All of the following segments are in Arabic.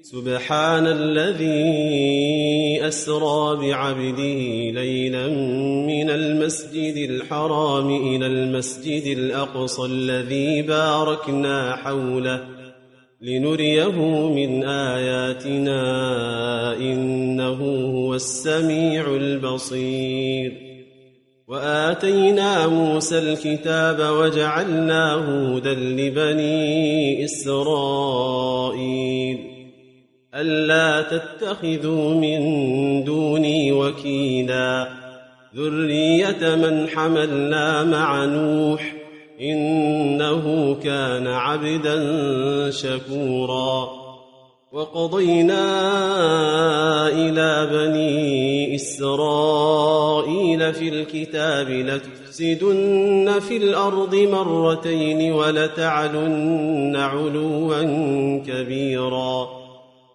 سبحان الذي أسرى بعبده ليلا من المسجد الحرام إلى المسجد الأقصى الذي باركنا حوله لنريه من آياتنا إنه هو السميع البصير وآتينا موسى الكتاب وجعلناه هدى لبني إسرائيل ألا تتخذوا من دوني وكيلا. ذرية من حملنا مع نوح إنه كان عبدا شكورا. وقضينا إلى بني إسرائيل في الكتاب لتفسدن في الأرض مرتين ولتعلن علوا كبيراً.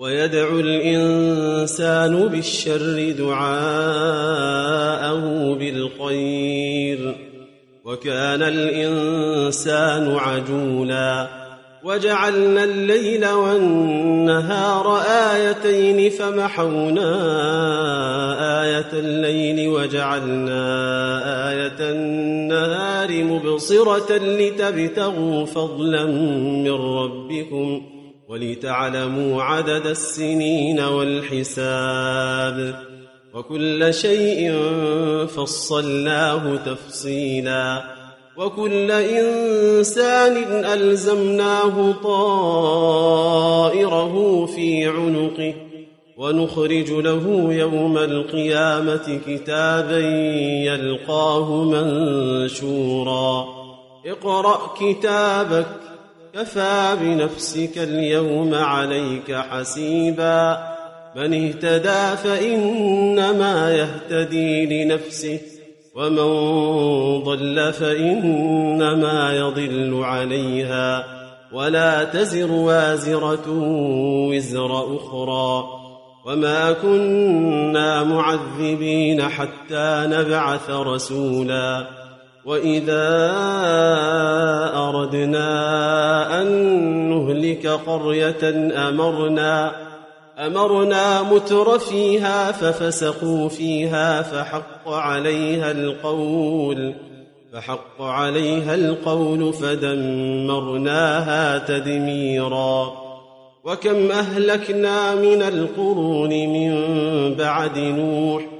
ويدعو الإنسان بالشر دعاءه بالخير. وكان الإنسان عجولا. وجعلنا الليل والنهار آيتين فمحونا آية الليل وجعلنا آية النهار مبصرة لتبتغوا فضلا من ربكم ۖ. ولتعلموا عدد السنين والحساب وكل شيء فصلناه تفصيلا وكل إنسان ألزمناه طائره في عنقه ونخرج له يوم القيامة كتابا يلقاه منشورا اقرأ كتابك كفى بنفسك اليوم عليك حسيبا. من اهتدى فإنما يهتدي لنفسه ومن ضل فإنما يضل عليها. ولا تزر وازرة وزر أخرى. وما كنا معذبين حتى نبعث رسولا. واذا اردنا ان نهلك قريه امرنا امرنا متر فيها ففسقوا فيها فحق عليها القول فحق عليها القول فدمرناها تدميرا. وكم اهلكنا من القرون من بعد نوح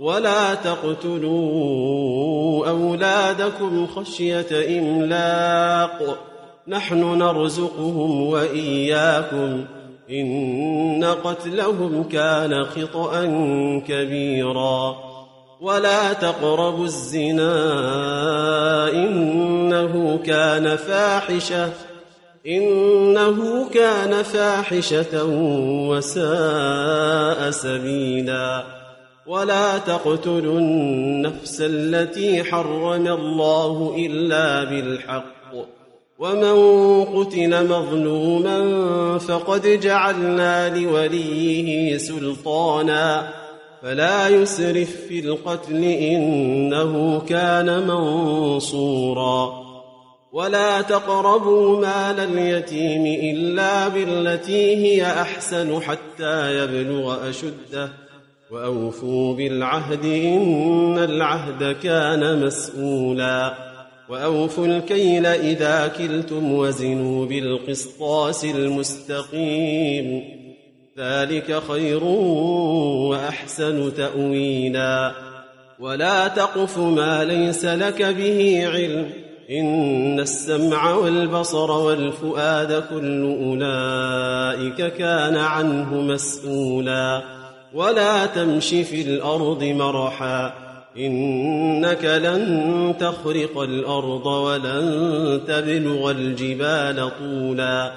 ولا تقتلوا أولادكم خشية إملاق. نحن نرزقهم وإياكم. إن قتلهم كان خطأ كبيرا. ولا تقربوا الزنا. إنه كان فاحشة. إنه كان فاحشة وساء سبيلاً. ولا تقتلوا النفس التي حرم الله إلا بالحق. ومن قتل مظلوما فقد جعلنا لوليه سلطانا. فلا يسرف في القتل إنه كان منصورا. ولا تقربوا مال اليتيم إلا بالتي هي أحسن حتى يبلغ أشده. وأوفوا بالعهد إن العهد كان مسؤولا وأوفوا الكيل إذا كلتم وزنوا بالقسطاس المستقيم ذلك خير وأحسن تأويلا ولا تقف ما ليس لك به علم إن السمع والبصر والفؤاد كل أولئك كان عنه مسؤولا ولا تمش في الأرض مرحا إنك لن تخرق الأرض ولن تبلغ الجبال طولا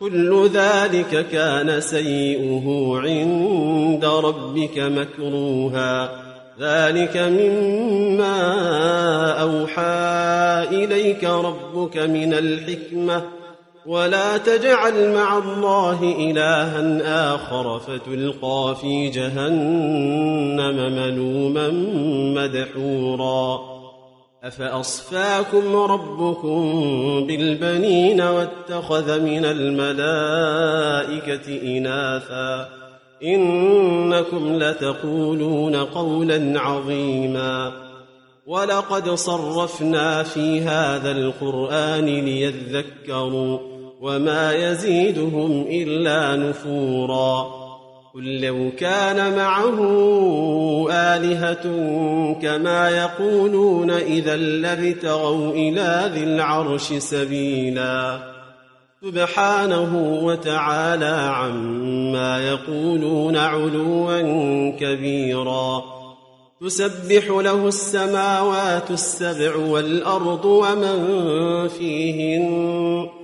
كل ذلك كان سيئه عند ربك مكروها ذلك مما أوحى إليك ربك من الحكمة ولا تجعل مع الله إلها آخر فتلقى في جهنم ملوما مدحورا. أفأصفاكم ربكم بالبنين واتخذ من الملائكة إناثا؟ إنكم لتقولون قولا عظيما. ولقد صرفنا في هذا القرآن ليذكروا وما يزيدهم إلا نفورا قل لو كان معه آلهة كما يقولون إذا لابتغوا إلى ذي العرش سبيلا سبحانه وتعالى عما يقولون علوا كبيرا تسبح له السماوات السبع والأرض ومن فيهن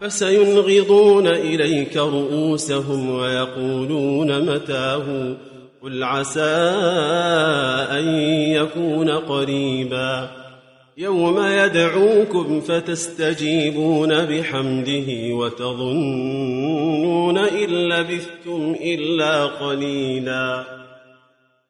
فسينغضون إليك رؤوسهم ويقولون متاه قل عسى أن يكون قريبا يوم يدعوكم فتستجيبون بحمده وتظنون إن لبثتم إلا قليلا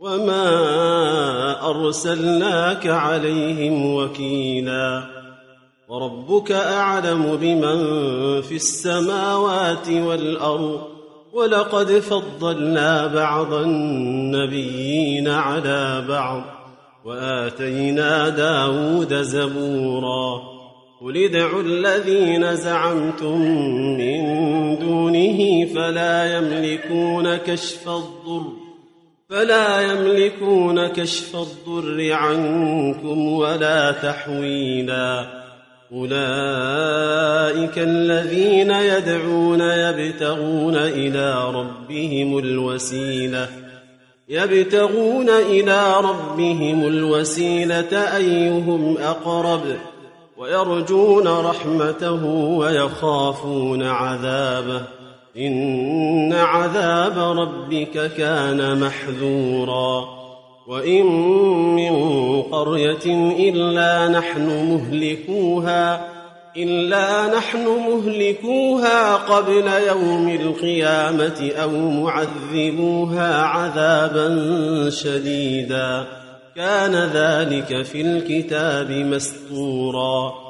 وما ارسلناك عليهم وكيلا وربك اعلم بمن في السماوات والارض ولقد فضلنا بعض النبيين على بعض واتينا داود زبورا قل ادعوا الذين زعمتم من دونه فلا يملكون كشف الضر فلا يملكون كشف الضر عنكم ولا تحويلا. أولئك الذين يدعون يبتغون إلى ربهم الوسيلة. يبتغون إلى ربهم الوسيلة أيهم أقرب ويرجون رحمته ويخافون عذابه. إن عذاب ربك كان محذورا. وإن من قرية إلا نحن مهلكوها إلا نحن مهلكوها قبل يوم القيامة أو معذبوها عذابا شديدا. كان ذلك في الكتاب مسطورا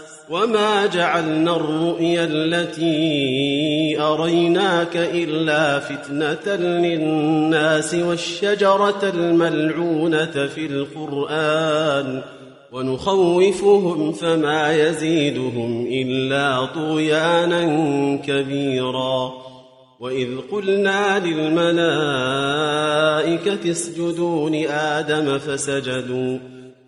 وما جعلنا الرؤيا التي أريناك إلا فتنة للناس والشجرة الملعونة في القرآن ونخوفهم فما يزيدهم إلا طغيانا كبيرا وإذ قلنا للملائكة اسجدوا لآدم فسجدوا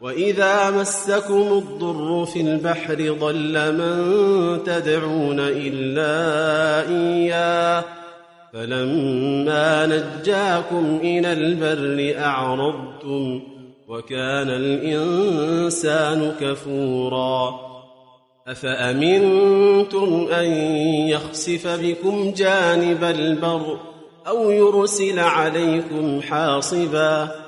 وإذا مسكم الضر في البحر ضل من تدعون إلا إياه فلما نجاكم إلى البر أعرضتم وكان الإنسان كفورا أفأمنتم أن يخسف بكم جانب البر أو يرسل عليكم حاصبا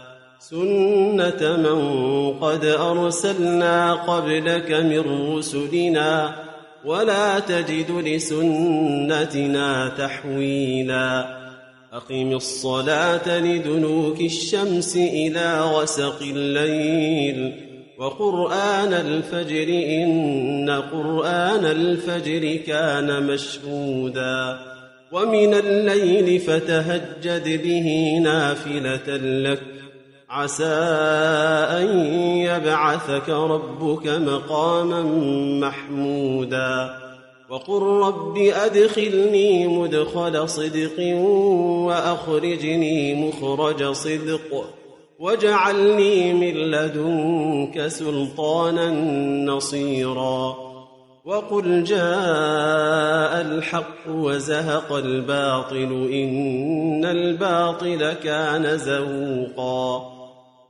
سنة من قد أرسلنا قبلك من رسلنا ولا تجد لسنتنا تحويلا أقم الصلاة لدنوك الشمس إلى غسق الليل وقرآن الفجر إن قرآن الفجر كان مشهودا ومن الليل فتهجد به نافلة لك عسى أن يبعثك ربك مقاما محمودا. وقل رب أدخلني مدخل صدق وأخرجني مخرج صدق. واجعلني من لدنك سلطانا نصيرا. وقل جاء الحق وزهق الباطل إن الباطل كان زهوقا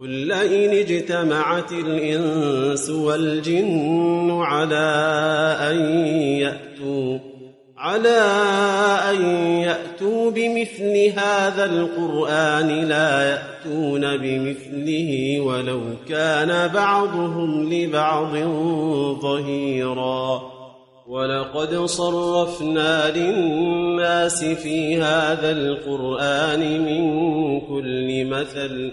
قل لئن اجتمعت الإنس والجن على أن يأتوا على أن يأتوا بمثل هذا القرآن لا يأتون بمثله ولو كان بعضهم لبعض ظهيرا. ولقد صرفنا للناس في هذا القرآن من كل مثل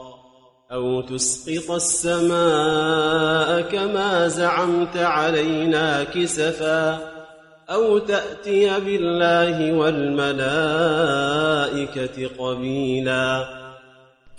أو تسقط السماء كما زعمت علينا كسفا أو تأتي بالله والملائكة قبيلا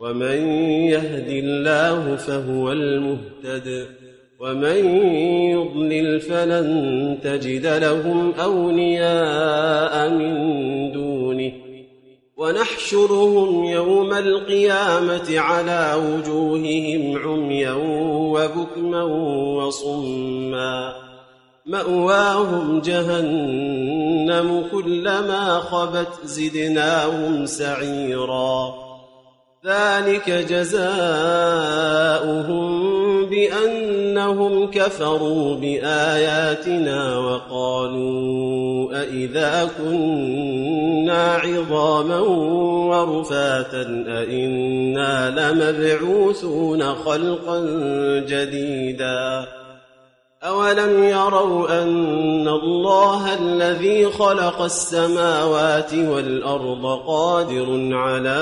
ومن يهد الله فهو المهتد ومن يضلل فلن تجد لهم أولياء من دونه. ونحشرهم يوم القيامة على وجوههم عميا وبكما وصما. مأواهم جهنم كلما خبت زدناهم سعيرا. ذلك جزاؤهم بأنهم كفروا بآياتنا وقالوا أإذا كنا عظاما ورفاتا أإنا لمبعوثون خلقا جديدا أولم يروا أن الله الذي خلق السماوات والأرض قادر على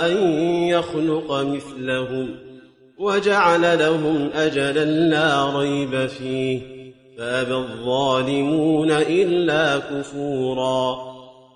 أن يخلق مثلهم وجعل لهم أجلا لا ريب فيه فأبى الظالمون إلا كفورا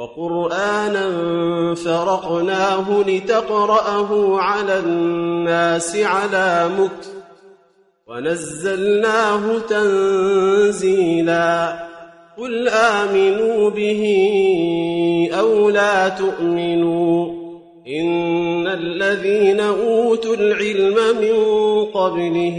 وقرآنا فرقناه لتقرأه على الناس على مكث ونزلناه تنزيلا قل آمنوا به أو لا تؤمنوا إن الذين أوتوا العلم من قبله